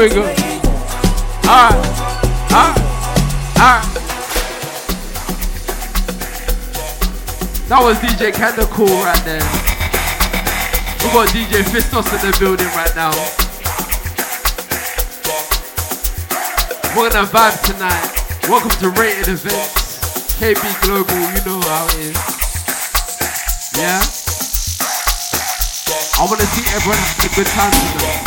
We go. Alright. Alright. Alright. That was DJ Kinda Cool right there. We got DJ Fistos in the building right now. We're gonna vibe tonight. Welcome to Rated Events. KB Global, you know how it is. Yeah? I wanna see everyone have a good time tonight.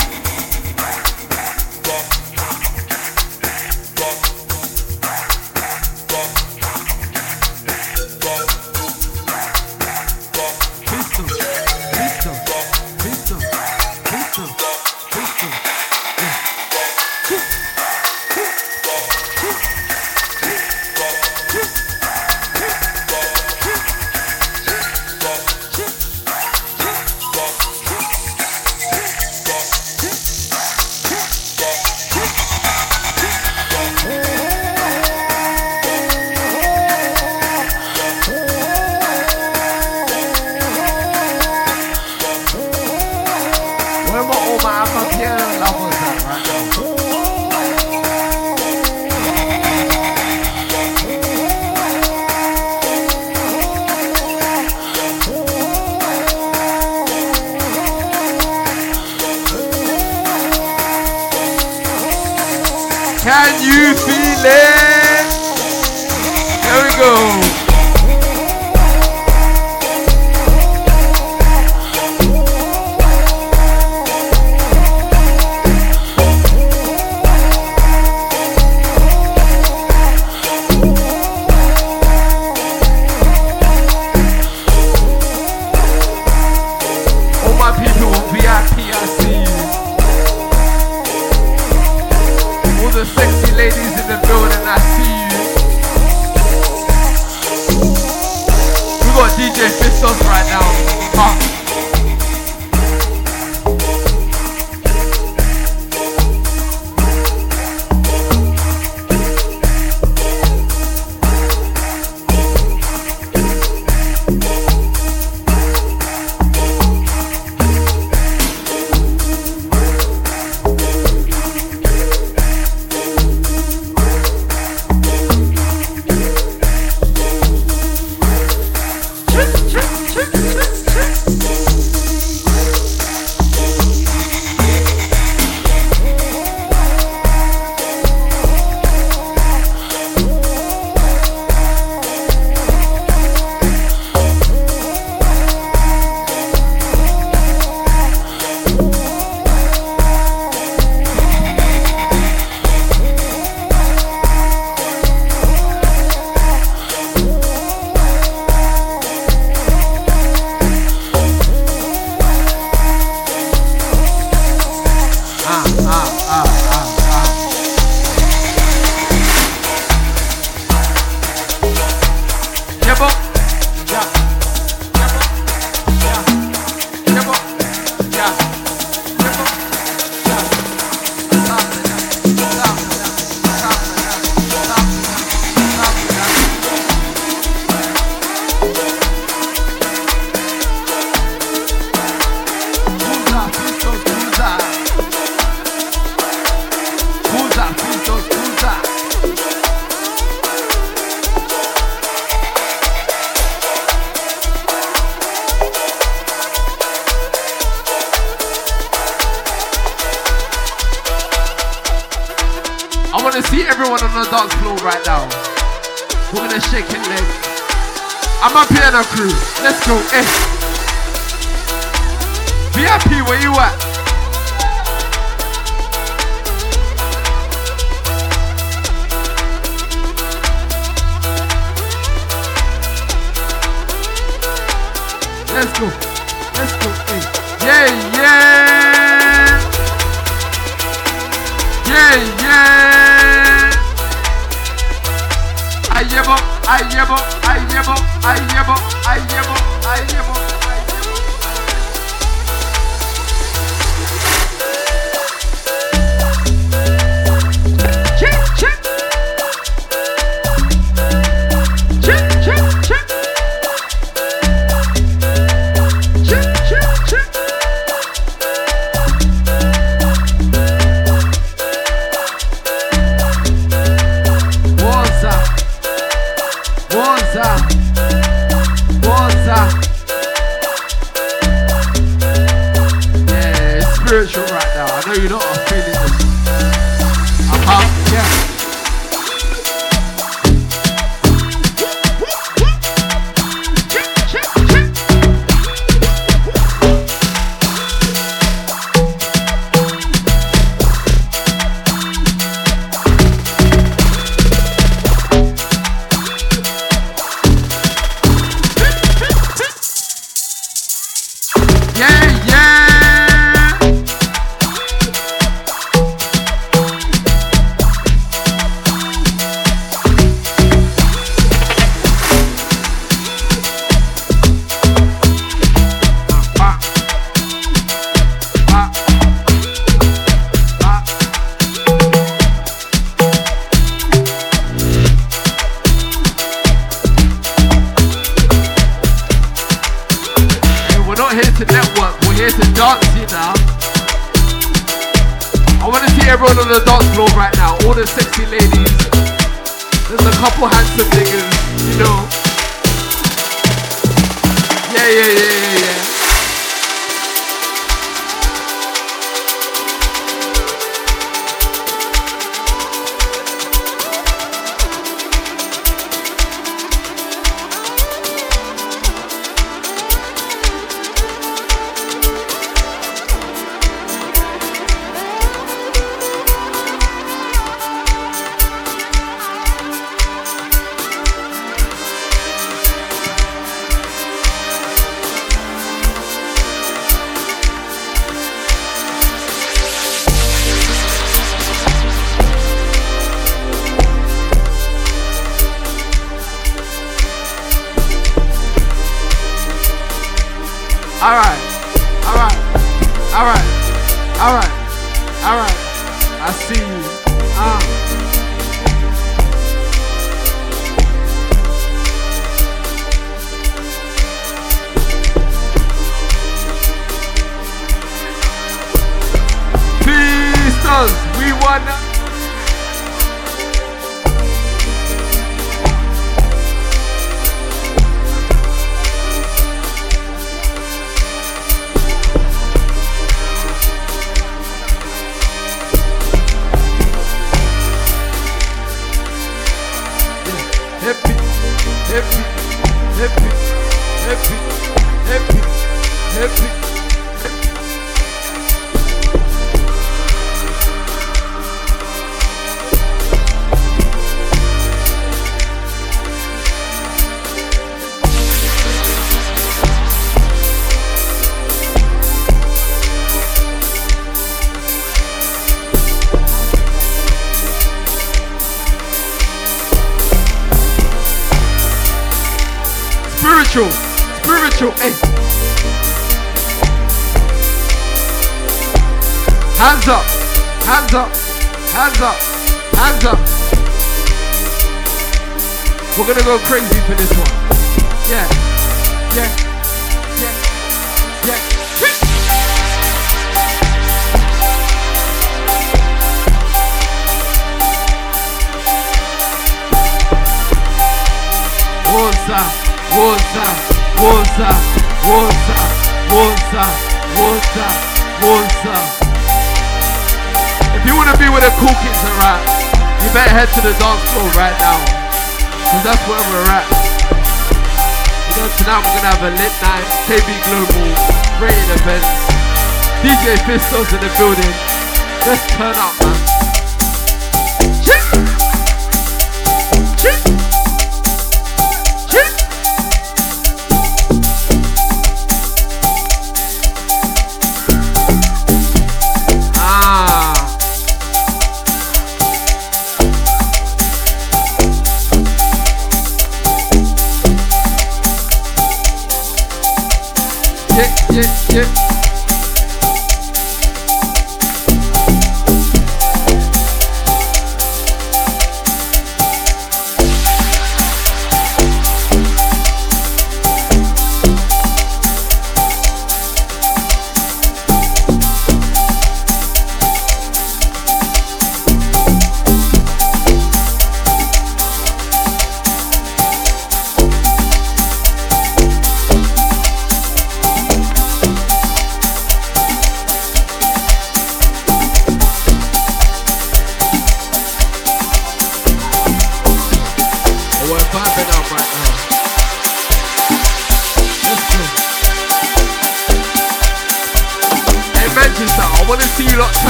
So in the building.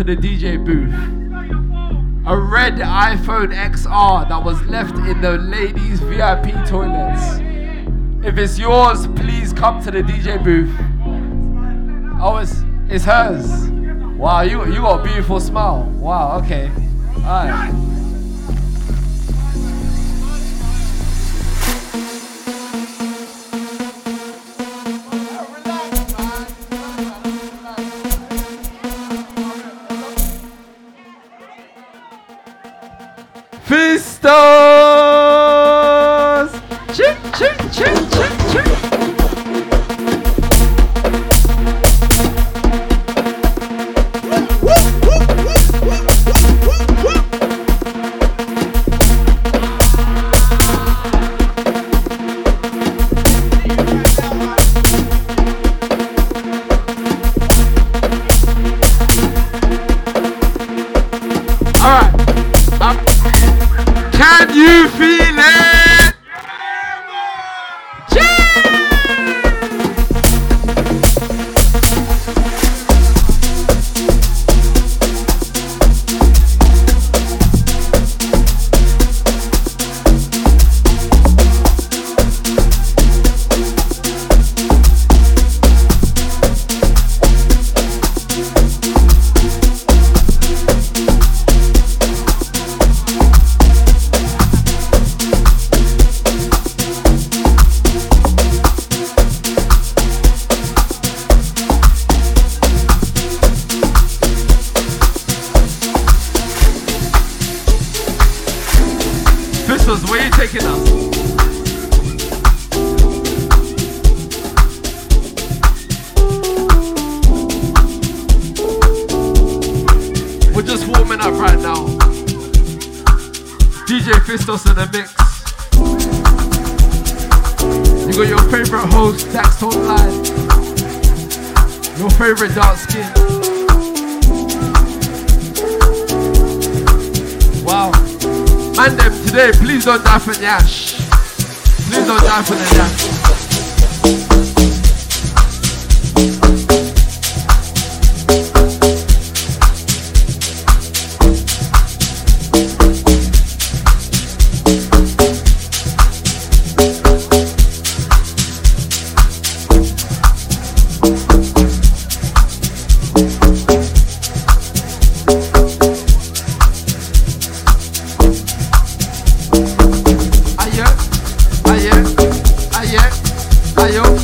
to the DJ booth. A red iPhone XR that was left in the ladies' VIP toilets. If it's yours, please come to the DJ booth. Oh, it's, it's hers. Wow, you, you got a beautiful smile. Wow, okay. Alright. Ay, ay, ay,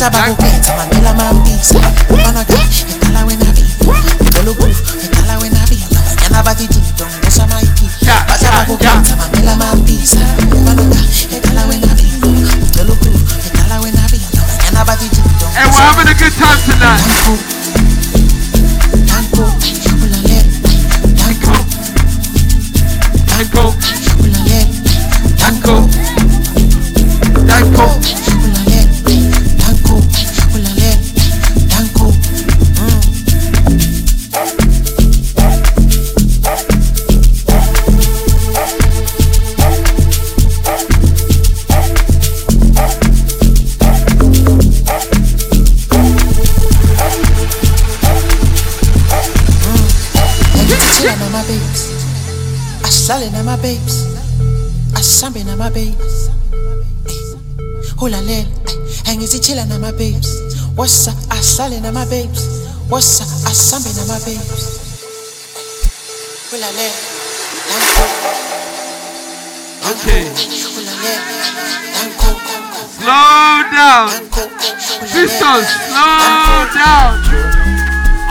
Bacha bago pizza, Manila mambisa. Managa, etala wena bi. Tolo proof, etala wena bi. Mañana bati tinto, no sa maiki. Yeah, Bacha yeah, bago yeah. pizza, Manila mambisa. Managa, etala wena bi. Tolo proof, etala wena bi. Mañana bati tinto. And we're having a good time tonight. My babes. Hula len. And you chillin' on my babes. What's up? I sellin' on my babes. What's up? I subbing on my babes. Hula len. Danko. Okay, Hula len. Danko. slow down. Danko. Hula len. Sisters, slow down.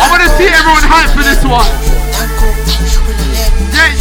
I want to see everyone hype for this one.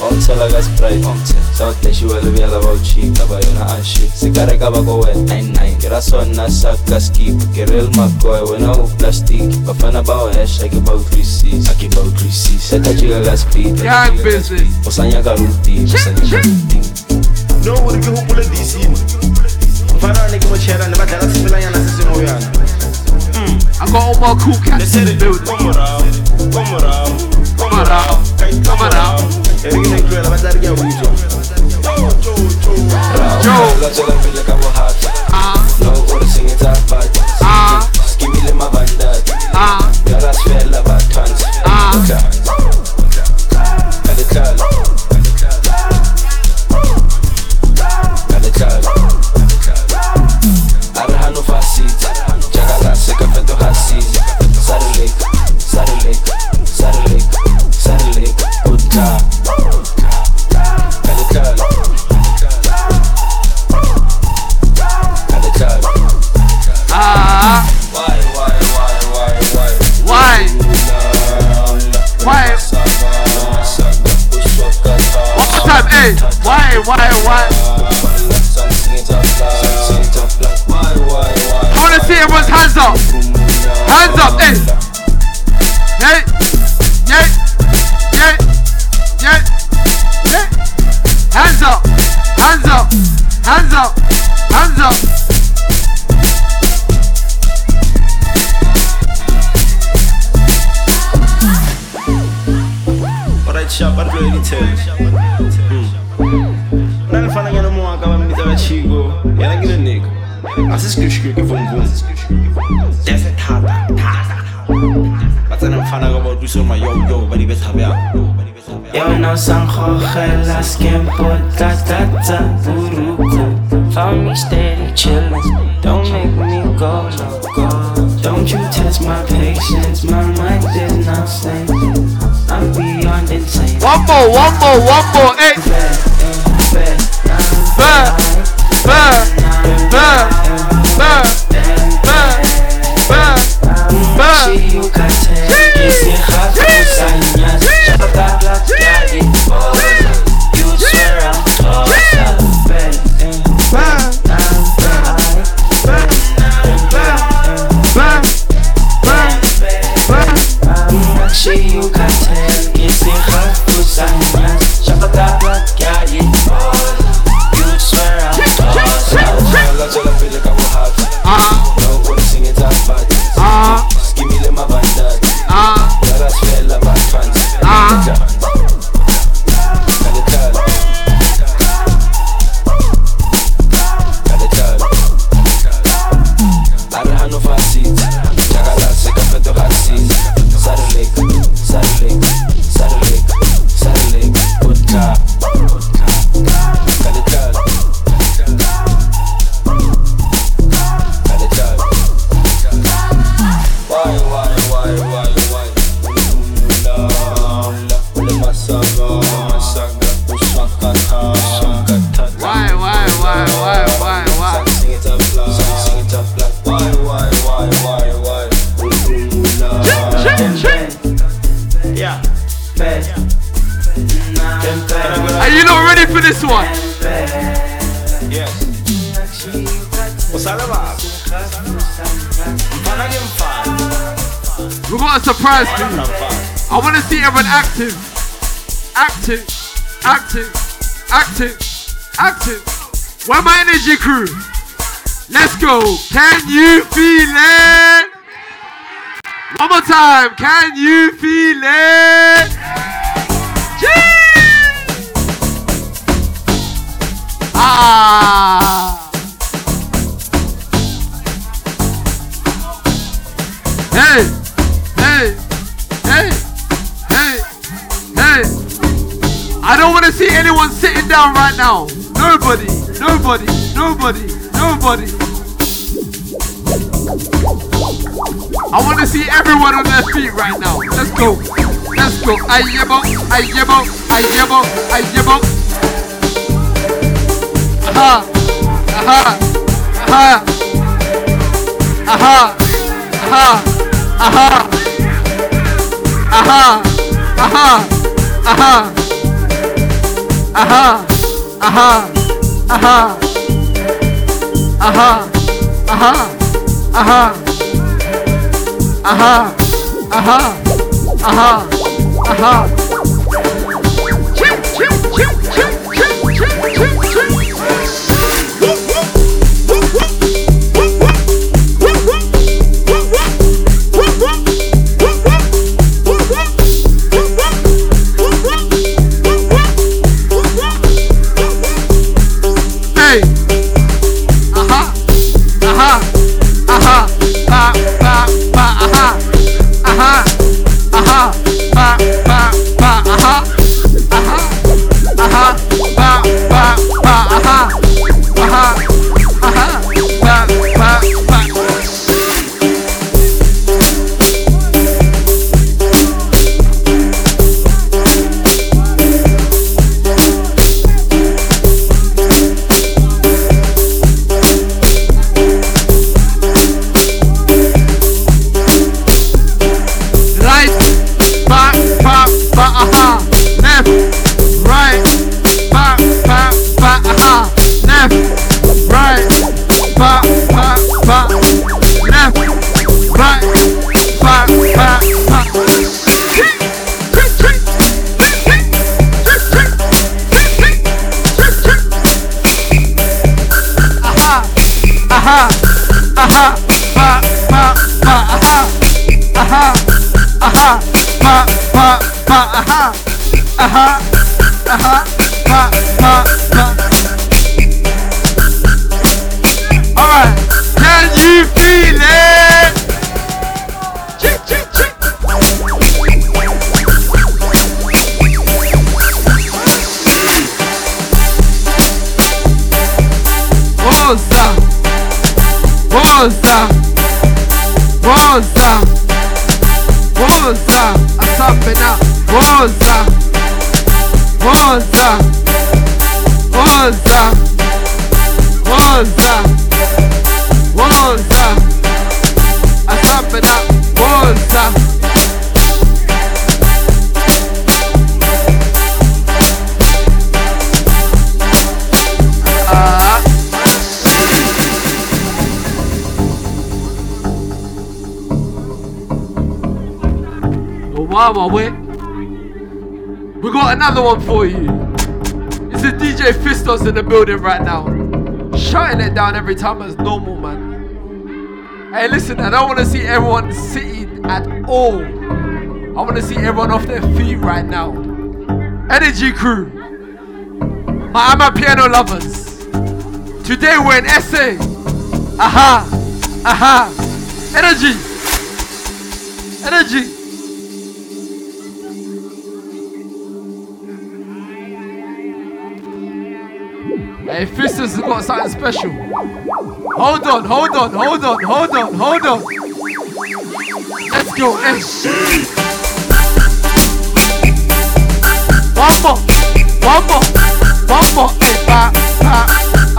Omtshela ka sprite. Sa o dashiwele bjala ba o yona a shit se ka reka ba 99 ke ra sona sa ka skip. Ke real makoy wena o plastic. Bafana ba o hasha ke ba o 36 a ke ba o 36 se ka jika ka speed Gang business. o sanya ka ruti o sanya ruti No gore ke DC. Mfana ne ke mo tshela ne ba dlala tshepelanyana se. I got all my cool cats in the building. ko morao, ko morao, ko Come around, come around. E re ke ne tloela ba tla re ke a utswa. Joe. Crew? Let's go. Can you feel it? One more time. Can you feel it? Jeez. Ah. Hey, hey, hey, hey, hey. I don't want to see anyone sitting down right now. Nobody. Nobody, nobody, nobody. I want to see everyone on their feet right now. Let's go. Let's go. Ayebo, ayebo, ayebo, ayebo. Aha, aha, aha, aha, aha, aha, aha, aha, aha, aha, aha. Aha. Aha. Aha. Aha. Aha. Aha. Aha. Aha. Mama, wait. We got another one for you. It's a DJ Fistos in the building right now. Shutting it down every time as normal, man. Hey, listen, I don't want to see everyone sitting at all. I want to see everyone off their feet right now. Energy crew. My amapiano lovers. Today we're in SA. Aha. Aha. Energy. Energy. Hey, Fistus has got something special. Hold on, hold on, hold on, hold on, hold on. Let's go, hey. One more, one more, one more. Hey, ba, ba,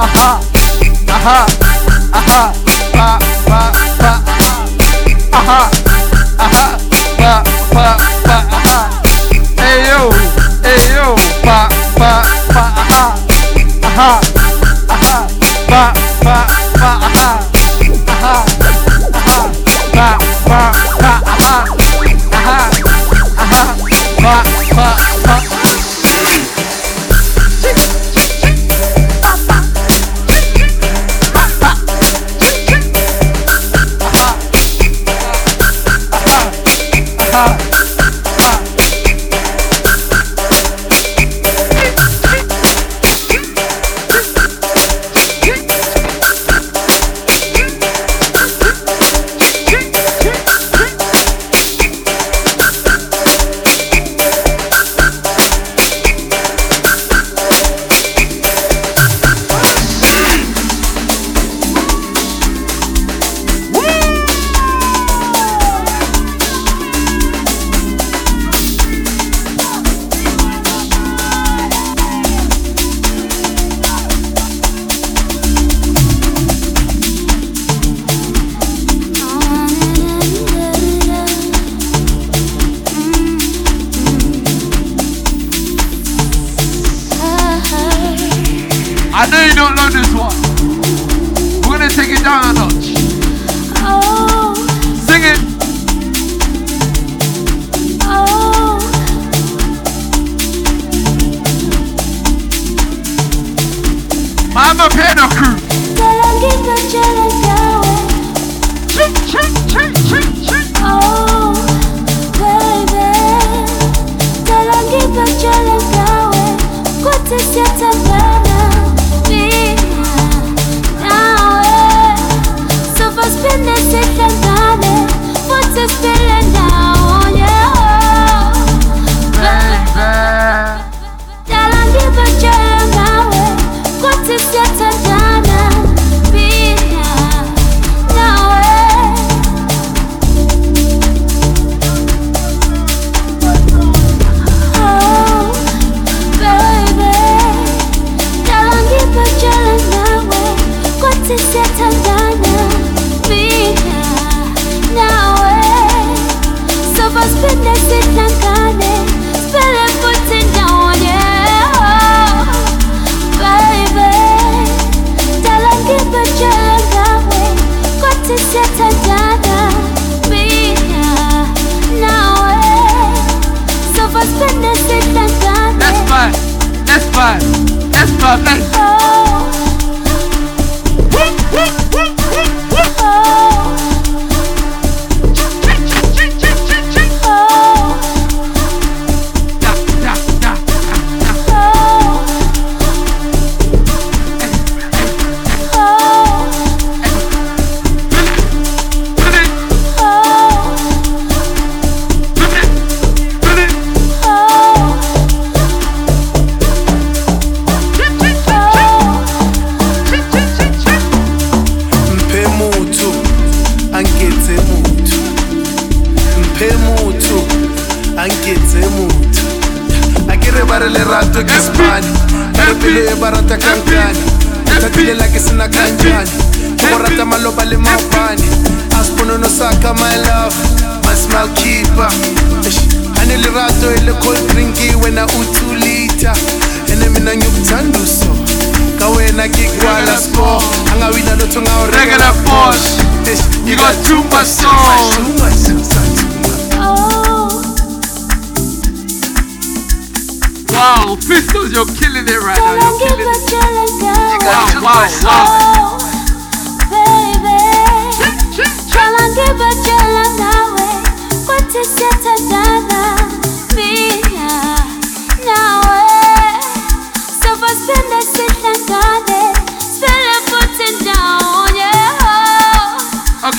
aha, aha, aha, ba, ba, ba, aha, aha, ba, ba, ba, aha.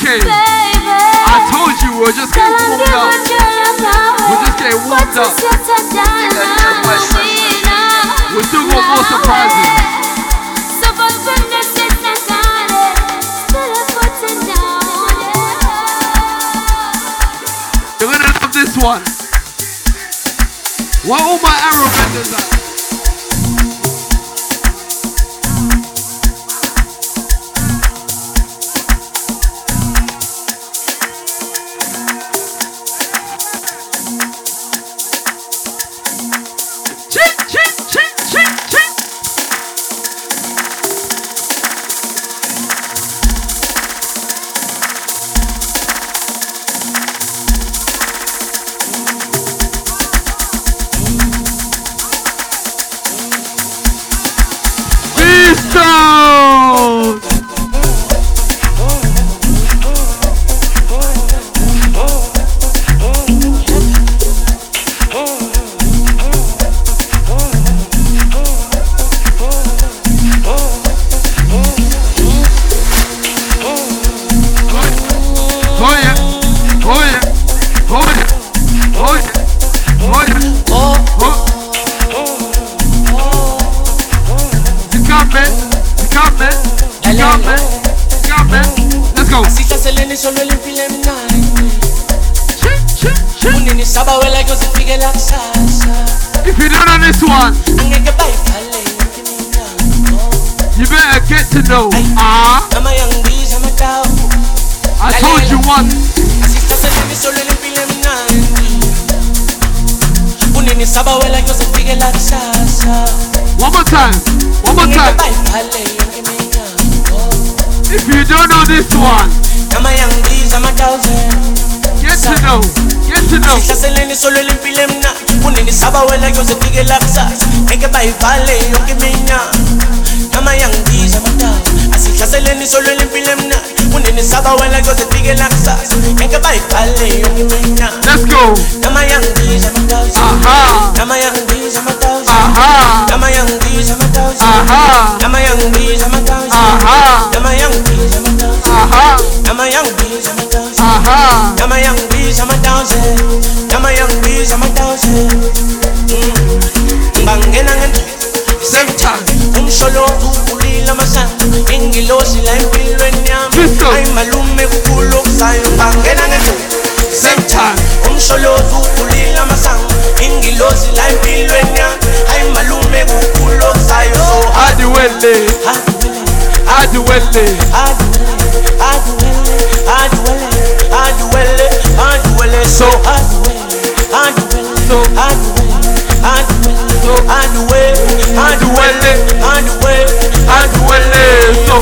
Okay, I told you we we're just getting warmed up. We're just getting warmed up. We still got more surprises. You're gonna love this one. Why all my arrow benders at? Aha, noma yangibiza amatawu aha. Nama young bees, I'm a thousand. Nama young bees, I'm a thousand. Mm. Bangena ngen Same time. umsholo ukulila masana ingilosi la empilweni yami Crystal. ayi malume bangena ngen Same time. umsholo ukulila masana ingilosi la empilweni yami ayi malume kukhulu okuzayo so Adiwele, aduwele adiwele. aduwele aduwele so aduwele aduwele So, aduwele aduwele so, aduwele aduwele aduwele adiwele. So,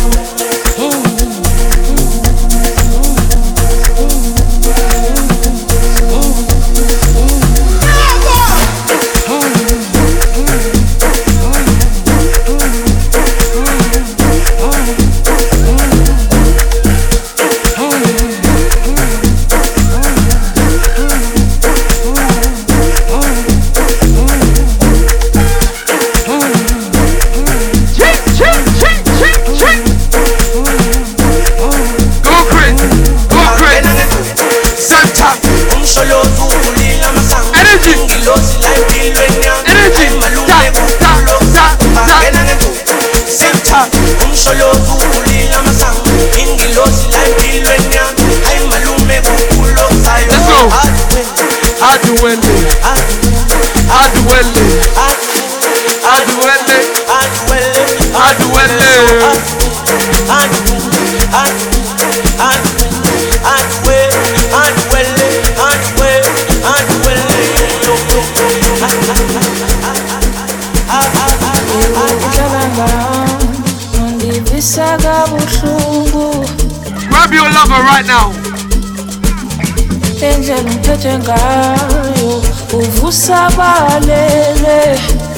Grab your lover right now.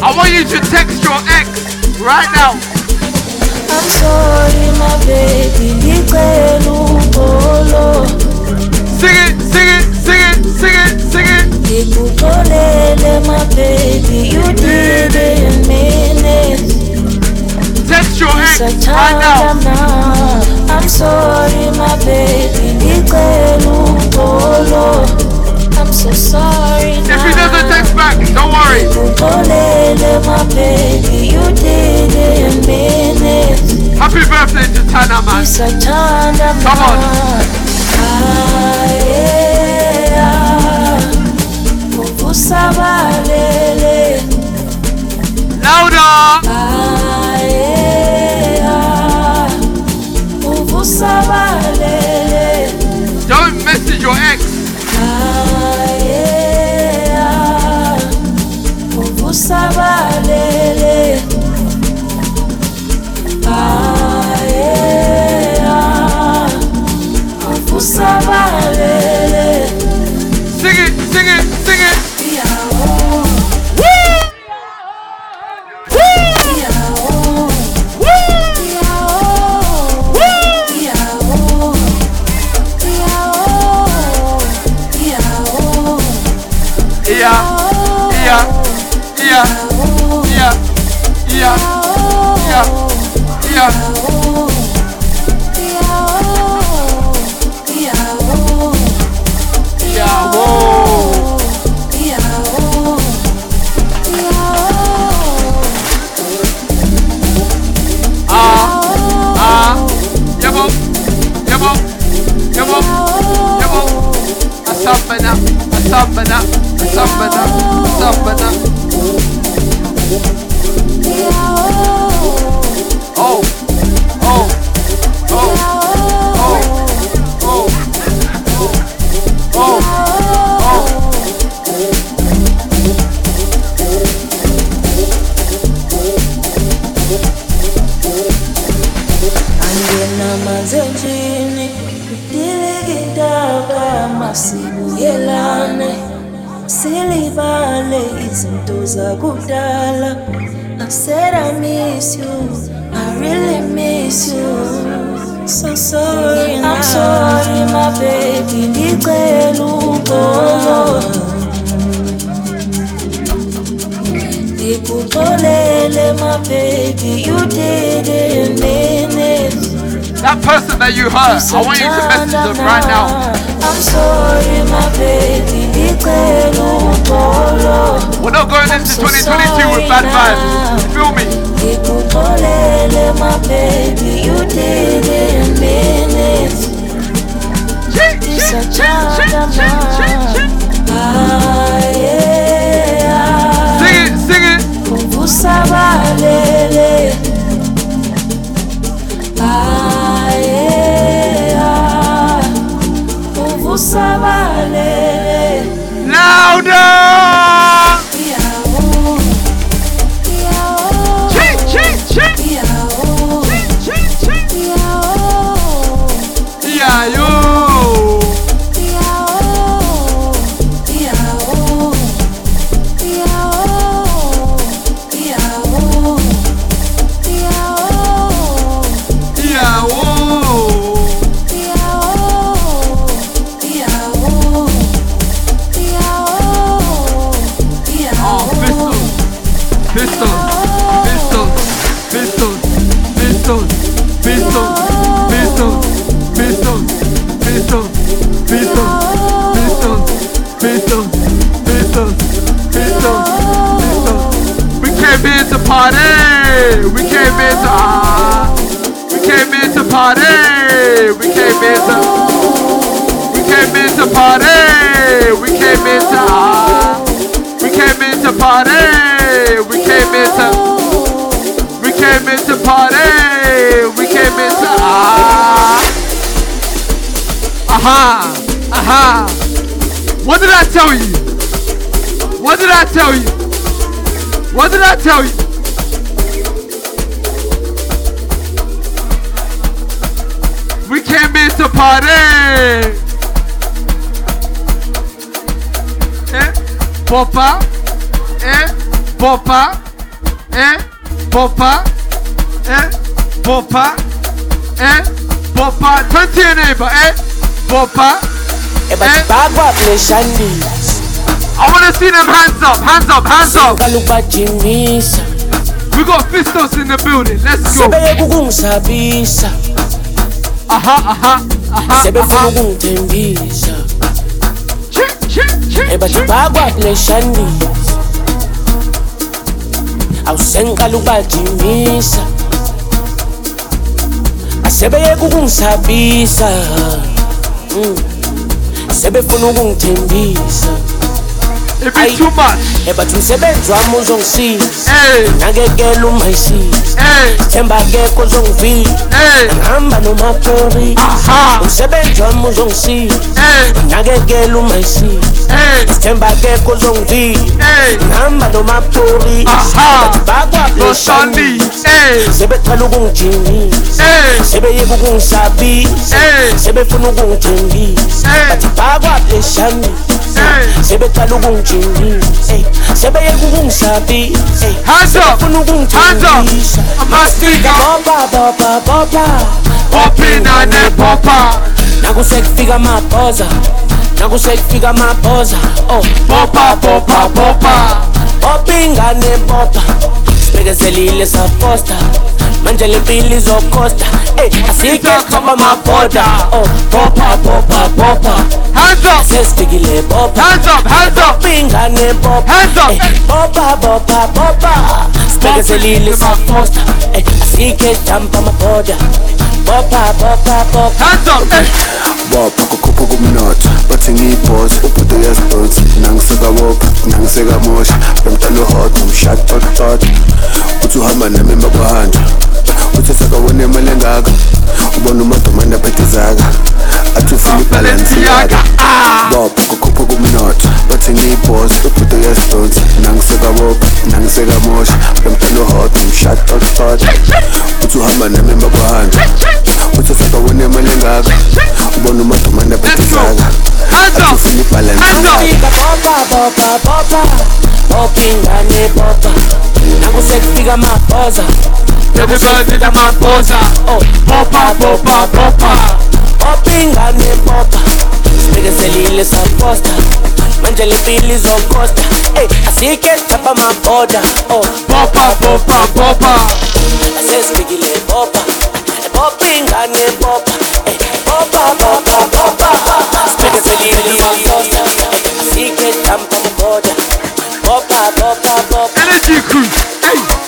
I want you to text your ex right now. I'm sorry, my baby. Sing it, sing it, sing it, sing it, sing it. My baby, you did it in minutes. Text your ex right now. I'm sorry, my baby. I'm so sorry If he doesn't text back, don't worry. Happy birthday to man. Come on. Louder. Don't message your ex. yeah. Povo sabado. ሳበጠ ሳበጠ I said I miss you, I really miss you. So sorry, I'm sorry, my baby. Ngicela uxolo. Ngikuxolele, my baby. You did it in minutes. That person that you hurt, I want you to message them right now. I'm sorry, my baby. We're not going into 2022 with bad vibes. Feel me? My baby. You did it minutes. It's a child Ah. Sing it, sing it. Ah, yeah. Louder! Ah. We came here to party. We came here to. We came here to party. We came here to ah. We came here to party. We came here to. We came here to party. We came here to ah. Aha. Aha. What did I tell you? What did I tell you? What did I tell you? To party. Eh, popa, eh, popa, eh, popa, eh, popa, eh, popa. Turn to your neighbor, eh, popa. Eh, bagwa pleshandis. I wanna see them hands up, hands up, hands up. We got Fistos in the building. Let's go. aha, aha, aha. Sebe funu kumtimbisha Eba tibagwa pleshandisha Awusenkala ukubajimisa Asebeyeke ukungisabisa mm. Sebefuna ukungithembisa It be too much. But umsebenzi wami uzongisiza. Nakekela umhayisiza. Themba akekho uzongivila. Ngihamba nomapolisa. Umsebenzi wami uzongisiza. Nakekela umhayisiza. Themba akekho uzongivila. Ngihamba nomapolisa. Bakwabloshandisa. Sebecela ukungijingisa. Sebeyeka ukungisabisa. Sebefuna ukungithembisa. Bathi bakwableshandisa. Eh. sebecala ukungijingisa eh. sebeyeka ukungisabisafuna eh. ukungithobababababoba opina nepopa nakusekufika amabhoza. Nakusekufika amabhoza oh. Popa popa popa opingane popa sibekezelile saposta. Manjale pillies or costa. Hey, eh, I see it can't cover my border. Oh, popper, popper, popper. Hands up. Says Tigile, popper. Hands up, hands up. Pinga ne popper. Hands up. Eh, popper, popper, popper. Spaghetti lilies or costa. Hey, eh, I see it can't jump on my border. bopha bopha bopha. Hands up. Bopha kukhupha kumnotho. Bathi ngiyibhoza ubhudo uyazidonsa. Nangisekabopha nangisekamosha lomntana uhodwa mshatotot uthi uhamba nami emakuhanjwa uthathaka wonemali engaka ubona umadomane abhedezaka athi ufuna ibhalansi yaka bopha kukhupha kumnotho bathi ngiyibhosi ubhudo yesidonsi nangisekabopha nangisekamosha. Bemtalo uthi uhamba nami engaka ubona umadomane athi ufuna ibhalansi Table girls in the man posa. Oh, popa, popa, popa. Popping on the popa. Niggas say Lil is a poster. Manjali Bill is on costa. Hey, I see it tap on my border. Oh, popa, popa, popa. I say Spiggy le popa. Popping on the popa. Hey, popa, popa, popa. Niggas say Lil is on costa. I see it tap on my border. Popa, popa, popa. Energy crew. Hey.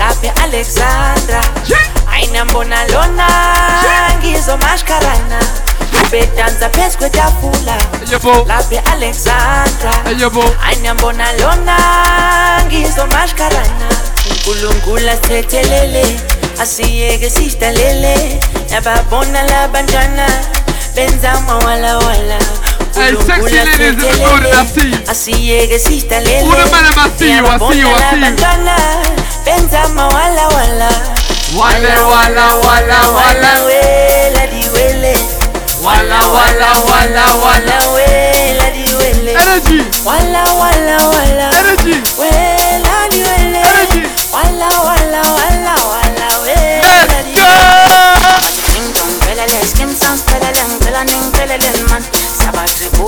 Lape alexandra. Ayinambonalona ngizomashkarana bedansa phezu kwetafula. Laphe alexandra. Ayinambonalona ngizomashkarana unkulunkulu asithethelele asiyeke sidlalele nababona labantwana benza mawalawala wala. Hey, sexy ladies in the building, I see you. asiyeke sidalele Who the man I see you? I see you, I see you. labantwana benza mawalawala Wala, wala, wala, wala. wela diwele Wala, wala, wala, wala. wela diwele Energy, wala wala wala energy. wela diwele Energy. wala wala wala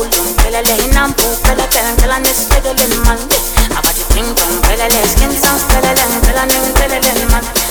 cool down, belele in a boot, belele, belele, miss belele. About skin sounds belele, belele, man.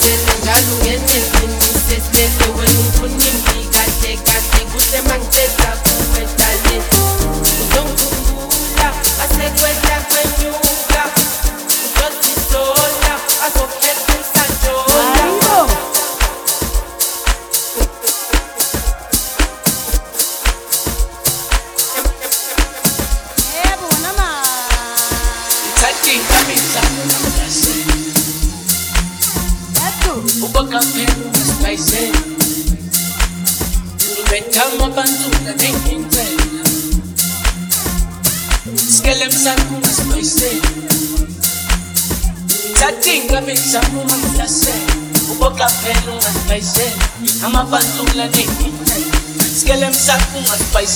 Senin kalbin yemin Mas faz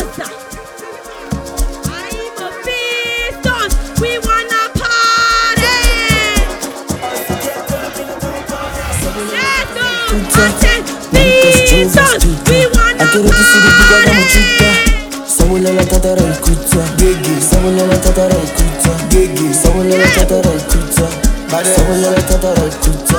done. Akiriki siri biga kama chuta Sawulala tatara ikuta Gigi Sawulala tatara ikuta Gigi Sawulala tatara ikuta Sawulala tatara ikuta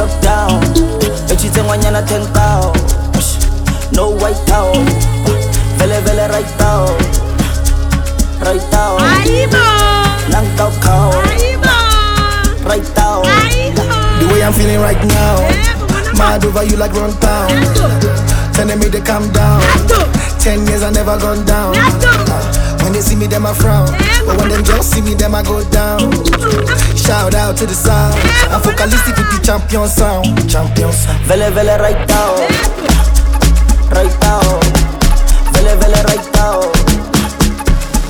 lockdown. Bethitsengwanyana ten kao no white town, vele vele right down, right down. tao nang tao kao right down. tao the way i'm feeling right now. Mad over you like Runtown telling me to calm down. Ten years i never gone down. When they see me, them I frown. But when them just see me, them I go down. Shout out to the sound. I'm focalistic with the champion sound. Champion sound. Vele, vele, right now. Right now. Vele, vele, right now.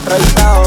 Right now.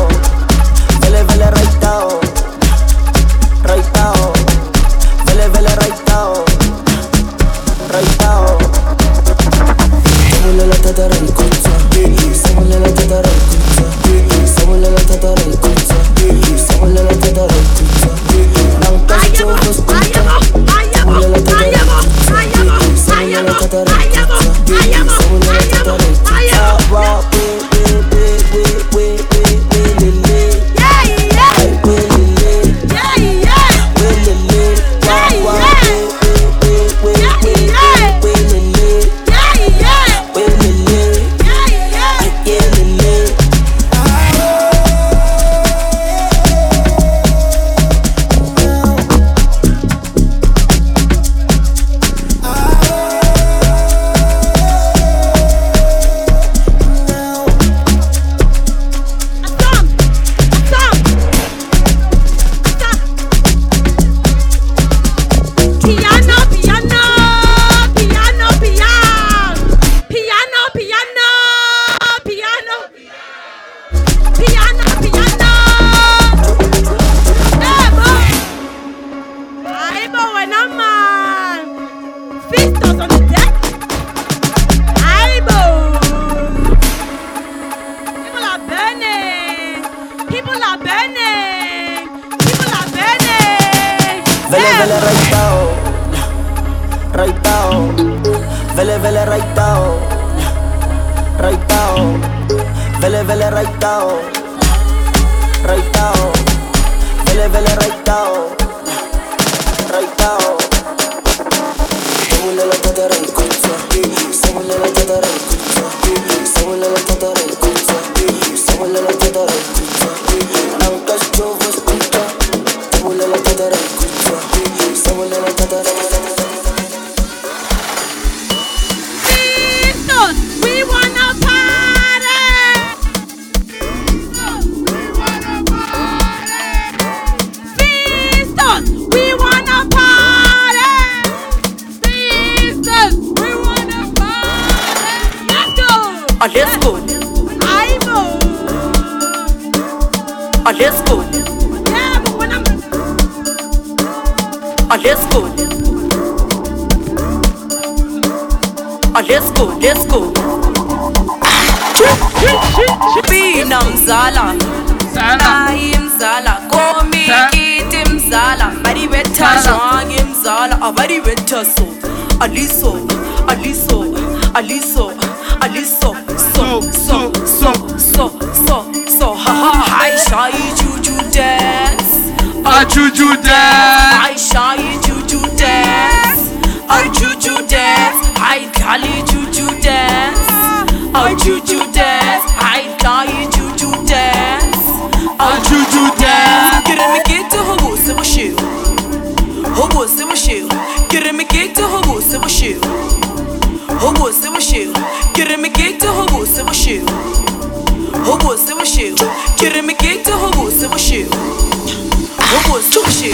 Government,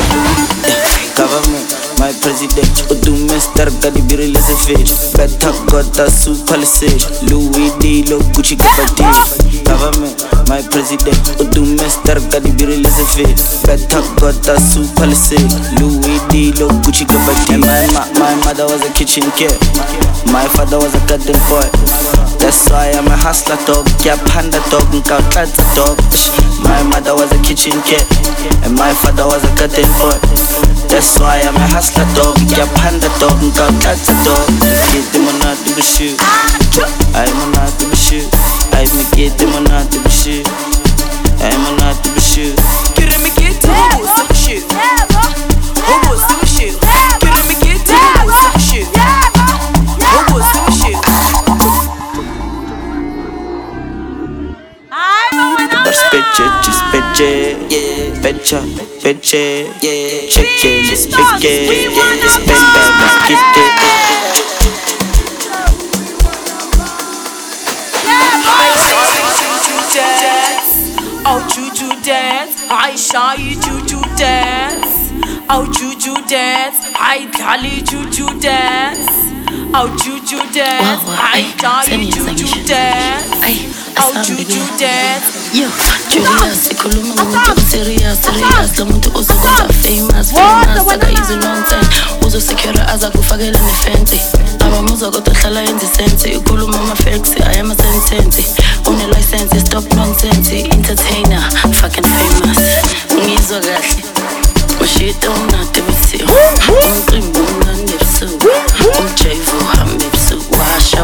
my president, do star ka dibiri le sefetša beta gota super lesage louis dilo gucci government my president star super lesage louis gucci my, my mother was a kitchen kid. My father was a garden boy. That's why I'm a hustler dog, yeah panda dog, nka tlatsa dog. My mother was a kitchen kid, and my father was a garden boy That's why I'm a hustler dog. Я панда dog, kalkarsa dog. Yedim ona dönüşü Ay ona dönüşü Ay mı yedim ona dönüşü Ay ona dönüşü Kerem'i getir bu sıkışı Bu sıkışı Kerem'i getir bu sıkışı Bu sıkışı Ay baba ne yapıyorsun? Spitche, spitche, yeah. Pecha, pece, yeah Check it, let's pick it Spend that, let's get it Oh, juju dance, I shy juju dance. Oh, juju dance, I kali juju dance. Oh, juju dance, I die juju dance. Oh, juju dance. Yo, Julius, ikhuluma ngomuntu oserious, serious lo muntu ozokwenza famous, famous akayizi long time uzosecure aza kufakela nefensi abamuzwa kodwa hlala yenza isensi ikhuluma ama-facts ayi ama-sentensi une-license stop nonsense. Entertainer fucking famous. Ngizwa kahle. Oh, Ushito oh, unade busuku umqimbi umnandi ebusuku. Umjaivu uhambe ebusuku. Washa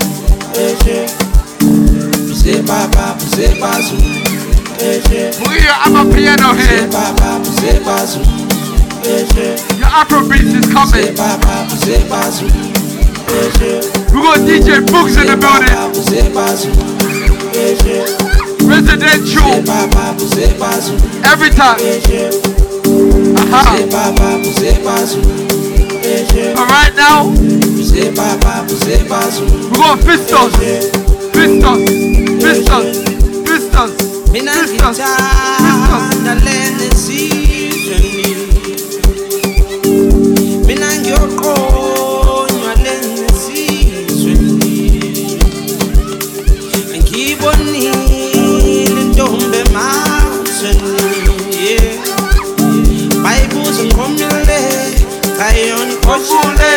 eje Puse baba, puse here. Puse baba, puse Your Afrobeats is coming. We got DJ Books in the building. Puse bazu Residential. Every time. Aha. Puse all right now, we're going pistons, pistons, pistons, pistons, pistons, pistons.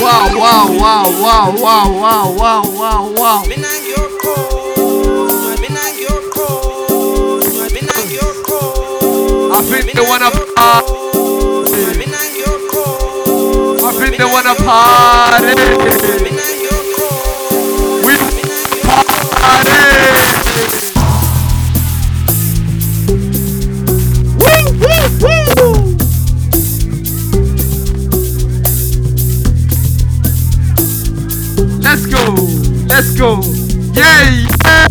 Wow, wow, wow, wow, wow, wow, wow, wow, wow. I think the one to party. I think the one to party. We party. Let's go. Let's go. Yeah, yeah.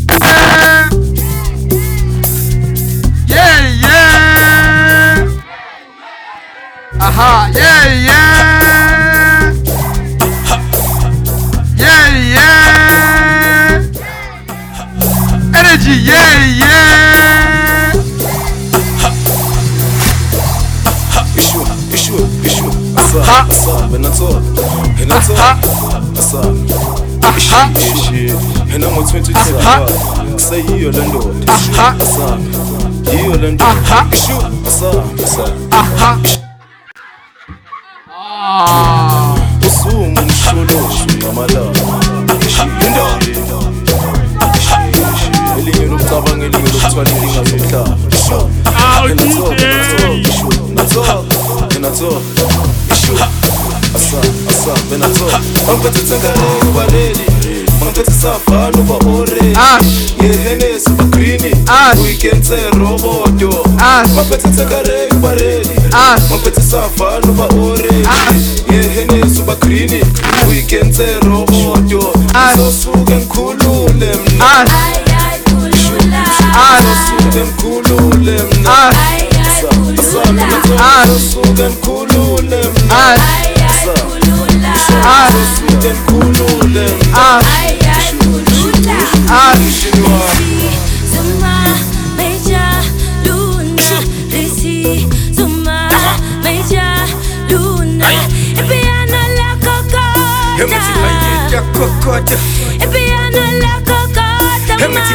Yeah, yeah. Aha, yeah, yeah. Yeah, yeah. Energy, yeah, yeah. Issue, issue, issue. Asa, asa, benato, benato, asa. And I'm a 22 Say you Orlando You Orlando Usumu msholo Namala Yinda Elinye lokucabanga elinye lokuthwala inkinga zomhlaba Asa, asa, ben ato Angiphethe thengane kubaleli tetisavhano vaore yehenesi vakwini uikense roboto mapetitsekarei vareni mapetisavhano vaore yehenesi vakwini uikense roboto zosuke nkhulule mna. Zosuke nkhulule mna. Zosuke nkhulule mna. Zosuke nkhulule mna. kokota Ibiana la kokota Hemiti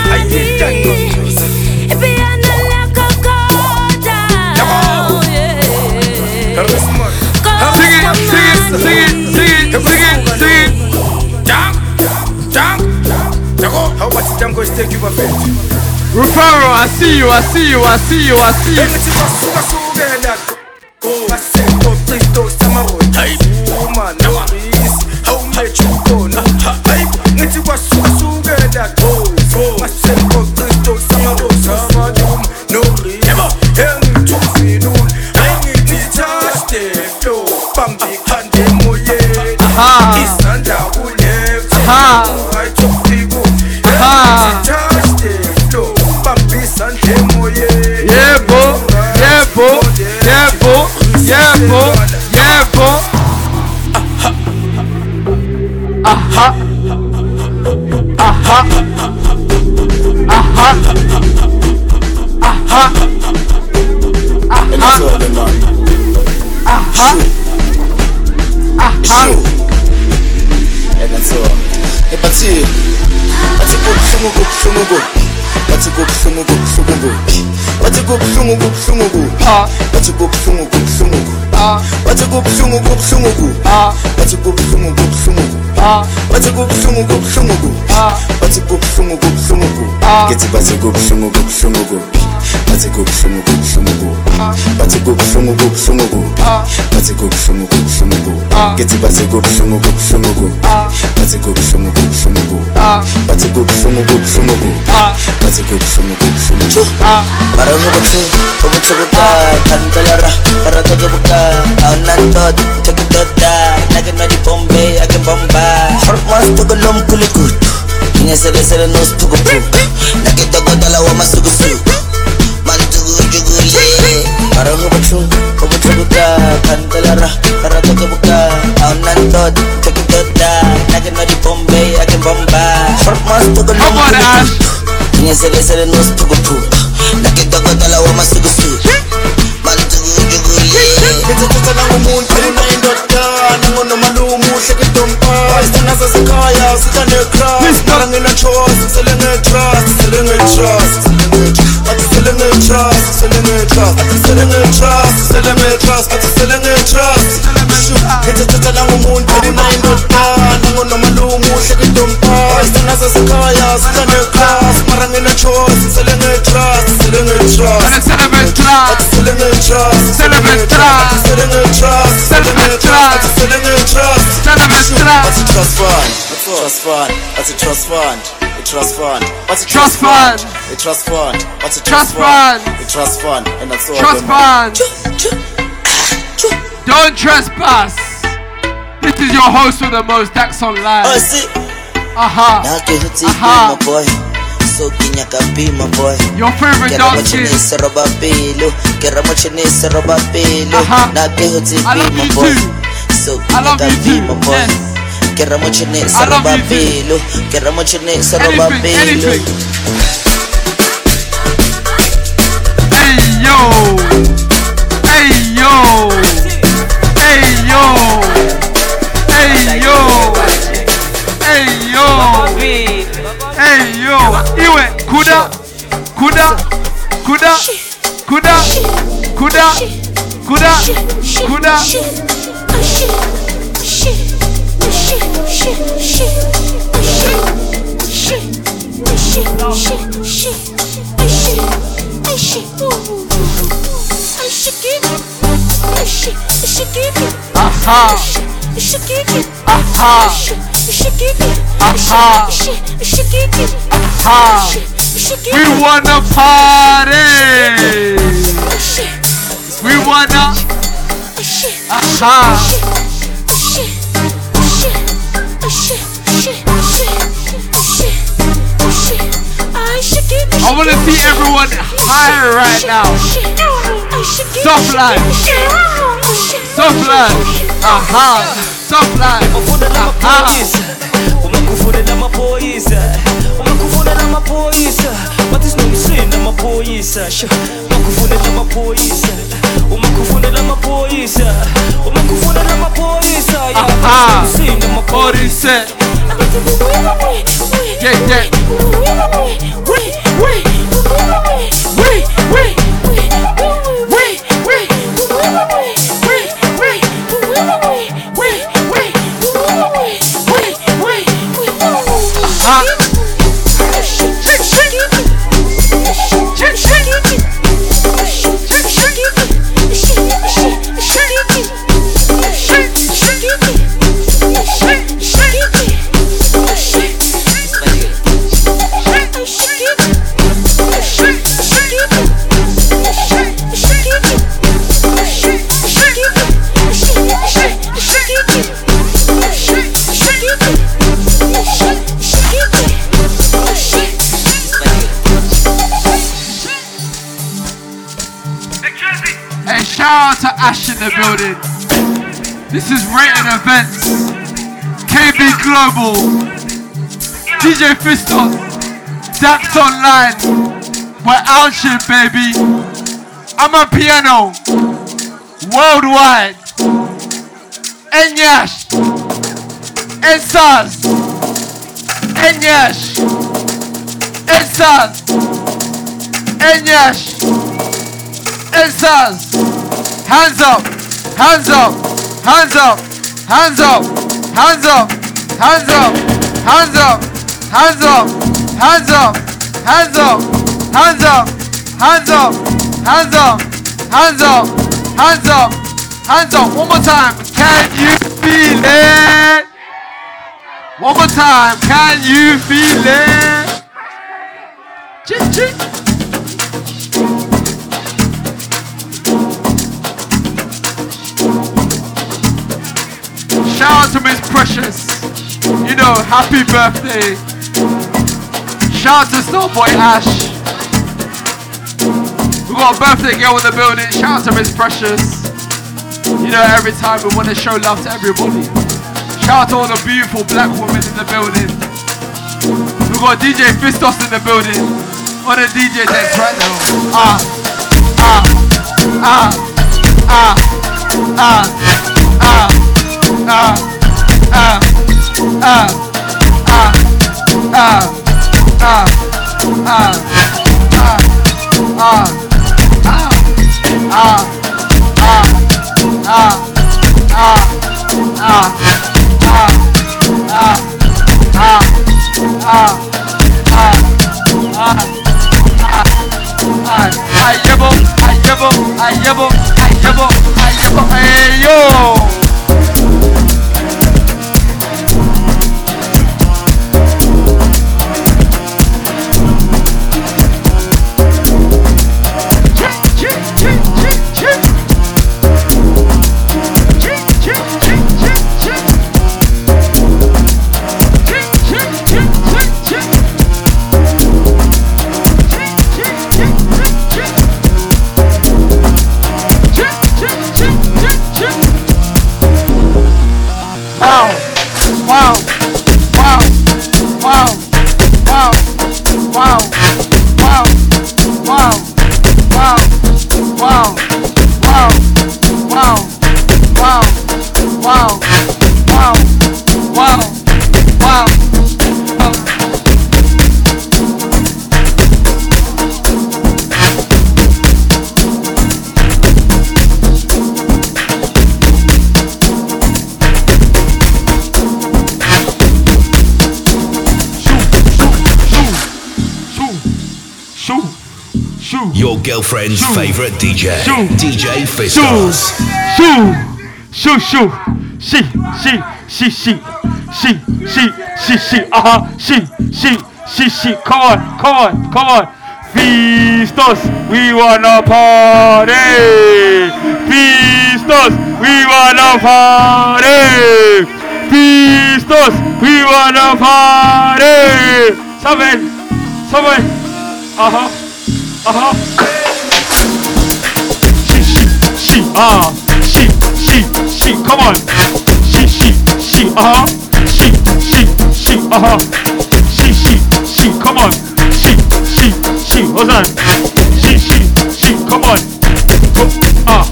Sing it, sing it, sing it How about the jump go take you a bit? Rufaro, I see you, I see you, I see you, I see you. 마치 마치 곱숭어국 숭어국 마치 곱숭어국 숭어국 마치 곱숭어국 숭어국 마치 곱숭어국 숭어국 아 빠지고 부숭우고 부숭우고 아 빠지고 부숭우고 부숭우고 아 빠지고 부숭우고 부숭우고 아 빠지고 부숭우고 부숭우고 아 깨지 빠지고 부숭우고 부숭우고 빠지고 부숭우고 부숭우고 아 빠지고 부숭우고 부숭우고 아 빠지고 부숭우고 부숭우고 아 깨지 빠지고 부숭우고 부숭우고 아 빠지고 부숭우고 부숭우고 아 빠지고 부숭우고 부숭우고 아 빠지고 부숭우고 부숭우고 아 말하는 것이 도부처보다 단절하라 따라 던져볼까 Aunandot, chakadota Nagin meri Hormas lom kulikut. Sere sere nos Nagin buka Nagin Hormas lom kulikut. Sere sere nos Nagin ngithethetha nangomuntu unayindodana ngonomali umuhle kedompas nasasekhaya sithanecrasmara ngenachosi sele ngetrust sele ngetrust sele ngetrust sele ngetrust sele ngetrust sele ngetrust sele ngetrust ngithethetha nangomuntu unayindodana ngonomali umuhle kedompas nasasekhaya sithanecrust mara ngenachosi sele ngetrust sele ngetrust sele ngetrust What's a trust fund? Trust fund. What's a trust fund? A trust fund. What's a Trust fund. A trust fund. What's a Trust fund. A trust fund. And that's all. Trust fund. Ah, Don't trespass. This is your host with the most, Darks Online. Oh, see. Aha. Aha. my boy so my boy Your favorite Ke dark ramo skin. chinese roba pelo ke ramo chinese roba Aha. I be love my you boy too. so I love you too. my boy Yes. Ke ramo chinese I love roba you too. pelo ke ramo chinese roba Anything, pelo anything. Hey yo. Hey yo. Hey yo. Hey yo. Hey yo. Hey yo. Iwe kuda. Kuda. Kuda. Kuda. Kuda. Kuda. Kuda. Aha. We wanna party. We wanna. Aha. I want to see everyone higher right now. Soft line. Soft line. Aha. Soft line. Aha. umekufunda na mapoisa Umthini namaphoyisa Umakufunela amaphoyisa Umakufunela amaphoyisa Umakufunela amaphoyisa Aha Amaphoyisa Yeah yeah We we we we we Global. DJ Fistos. Darks Online. We're out here, baby. Amapiano. Worldwide. Enyash. Ensaz. Enyash. Ensaz. Enyash. Ensaz. Hands up. Hands up. Hands up. Hands up. Hands up. Hands up. Hands up. Hands up. Hands up. Hands up. Hands up. Hands up. Hands up. Hands up. Hands up. Hands up. One more time. Can you feel it? One more time. Can you feel it? Ching, ching. Shout out to Miss Precious. You know, happy birthday. Shout out to Starboy Ash. We got a birthday girl in the building. Shout out to Miss Precious. You know, every time we want to show love to everybody. Shout out to all the beautiful black women in the building. We got DJ Fistos in the building. On the DJ decks right now. Ah, ah, ah, ah, ah, ah, ah, ah, ah, ah, ah, ah, ah, ah, ah, ah, ah, ah, ah, Ayebo, ayebo, yebo, ay, yebo, girlfriend's Shoo. favorite DJ, Shoo. DJ Shoo, Fistos. shoo, shoo, shoo, she, she, she, she, she, she, she, she, uh huh, she, she, she, she, come on, come on, come on. Fistos, we wanna party. Fistos, we wanna party. Fistos, we wanna party. Saben, saben, uh huh. Uh-huh. She, she, ah, she, she, she, come on. She, she, she, uh-huh. She, she, she, uh-huh. She, she, she, come on. She, she, she, hold on. She, she, she, come on. Ah,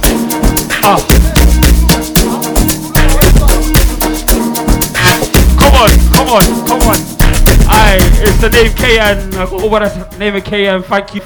ah. Come on, come on, come on. Aye, it's the name KN. I got name of KN. Thank you.